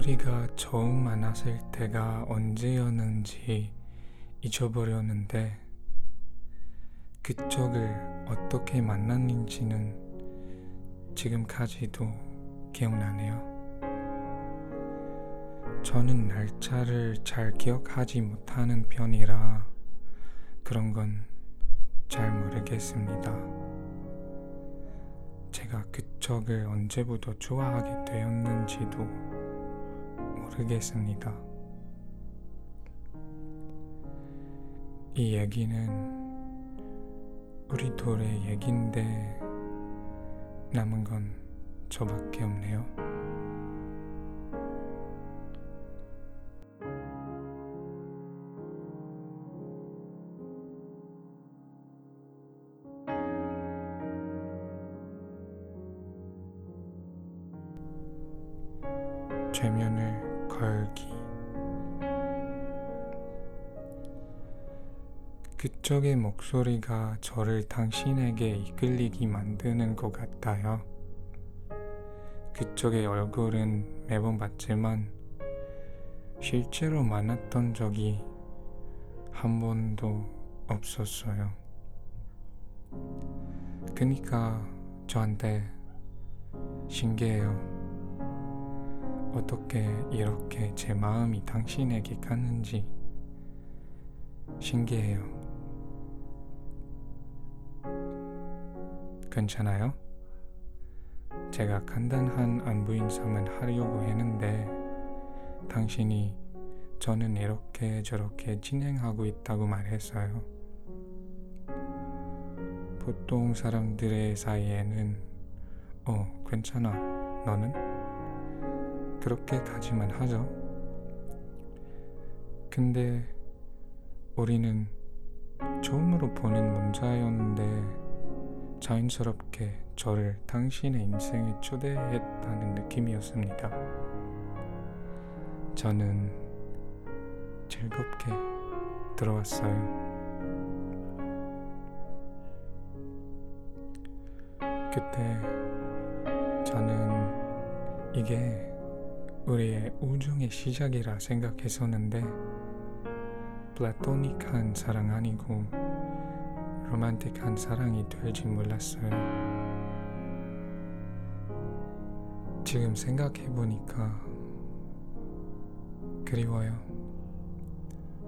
우리가 처음 만났을 때가 언제였는지 잊어버렸는데 그쪽을 어떻게 만났는지는 지금까지도 기억나네요. 저는 날짜를 잘 기억하지 못하는 편이라 그런 건 잘 모르겠습니다. 제가 그쪽을 언제부터 좋아하게 되었는지도 모르겠습니다. 이 얘기는 우리 둘의 얘긴데 남은 건 저밖에 없네요. 최면을 걸기 그쪽의 목소리가 저를 당신에게 이끌리게 만드는 것 같아요. 그쪽의 얼굴은 매번 봤지만 실제로 만났던 적이 한 번도 없었어요. 그니까 저한테 신기해요. 어떻게 이렇게 제 마음이 당신에게 갔는지 신기해요. 괜찮아요? 제가 간단한 안부 인사만 하려고 했는데 당신이 저는 이렇게 저렇게 진행하고 있다고 말했어요. 보통 사람들의 사이에는 어, 괜찮아. 너는? 그렇게 가지만 하죠. 근데 우리는 처음으로 보는 문자였는데 자연스럽게 저를 당신의 인생에 초대했다는 느낌이었습니다. 저는 즐겁게 들어왔어요. 그때 저는 이게 우리의 우정의 시작이라 생각했었는데 플라토닉한 사랑 아니고 로man틱한 사랑이 될지 몰랐어요. 지금 생각해보니까 그리워요.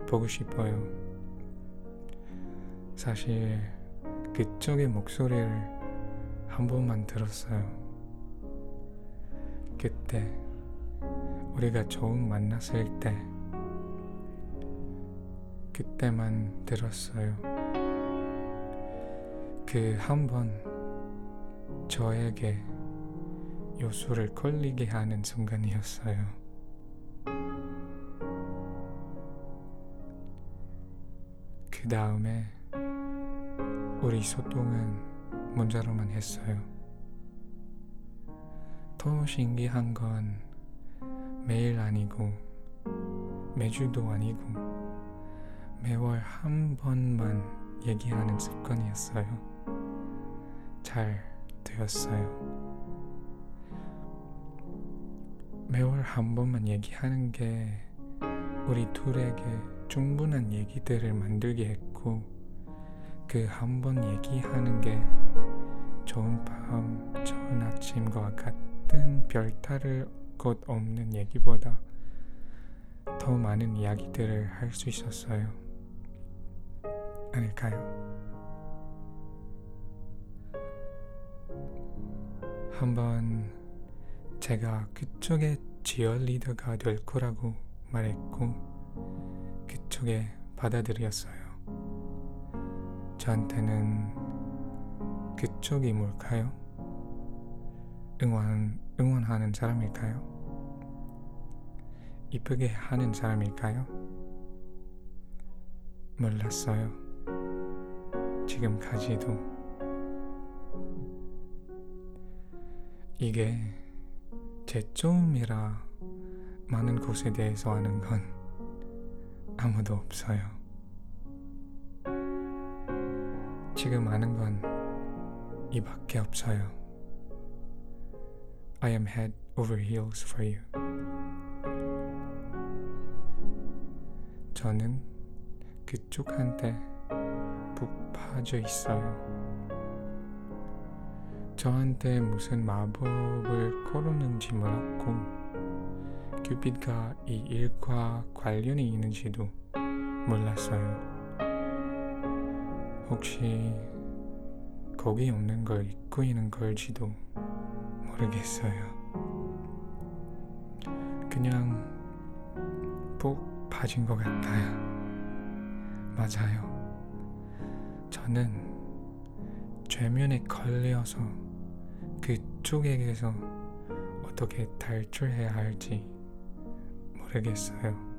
보고 싶어요. 사실 그쪽의 목소리를 한 번만 들었어요. 그때 우리가 처음 만났을 때 그때만 들었어요. 그 한 번 저에게 요술을 걸리게 하는 순간이었어요. 그 다음에 우리 소통은 문자로만 했어요. 더 신기한 건 매일 아니고 매주도 아니고 매월 한 번만 얘기하는 습관이었어요. 잘 되었어요. 매월 한 번만 얘기하는 게 우리 둘에게 충분한 얘기들을 만들게 했고 그 한 번 얘기하는 게 좋은 밤, 좋은 아침과 같은 별다를 것 없는 얘기보다 더 많은 이야기들을 할 수 있었어요. 아닐까요? 한번 제가 그쪽의 지어리더가 될 거라고 말했고 그쪽에 받아들였어요. 저한테는 그쪽이 뭘까요? 응원, 응원하는 사람일까요? 이쁘게 하는 사람일까요? 몰랐어요. 지금까지도. 이게 제 처음이라 많은 곳에 대해서 아는 건 아무도 없어요. 지금 아는 건 이밖에 없어요. I am head over heels for you. 저는 그쪽한테 푹 빠져 있어요. 저한테 무슨 마법을 걸었는지 몰랐고 큐피드가 이 일과 관련이 있는지도 몰랐어요. 혹시 거기 없는 걸 잊고 있는 걸지도 모르겠어요. 그냥 푹 빠진 것 같아요. 맞아요. 저는 죄면에 걸려서 그쪽에게서 어떻게 탈출해야 할지 모르겠어요.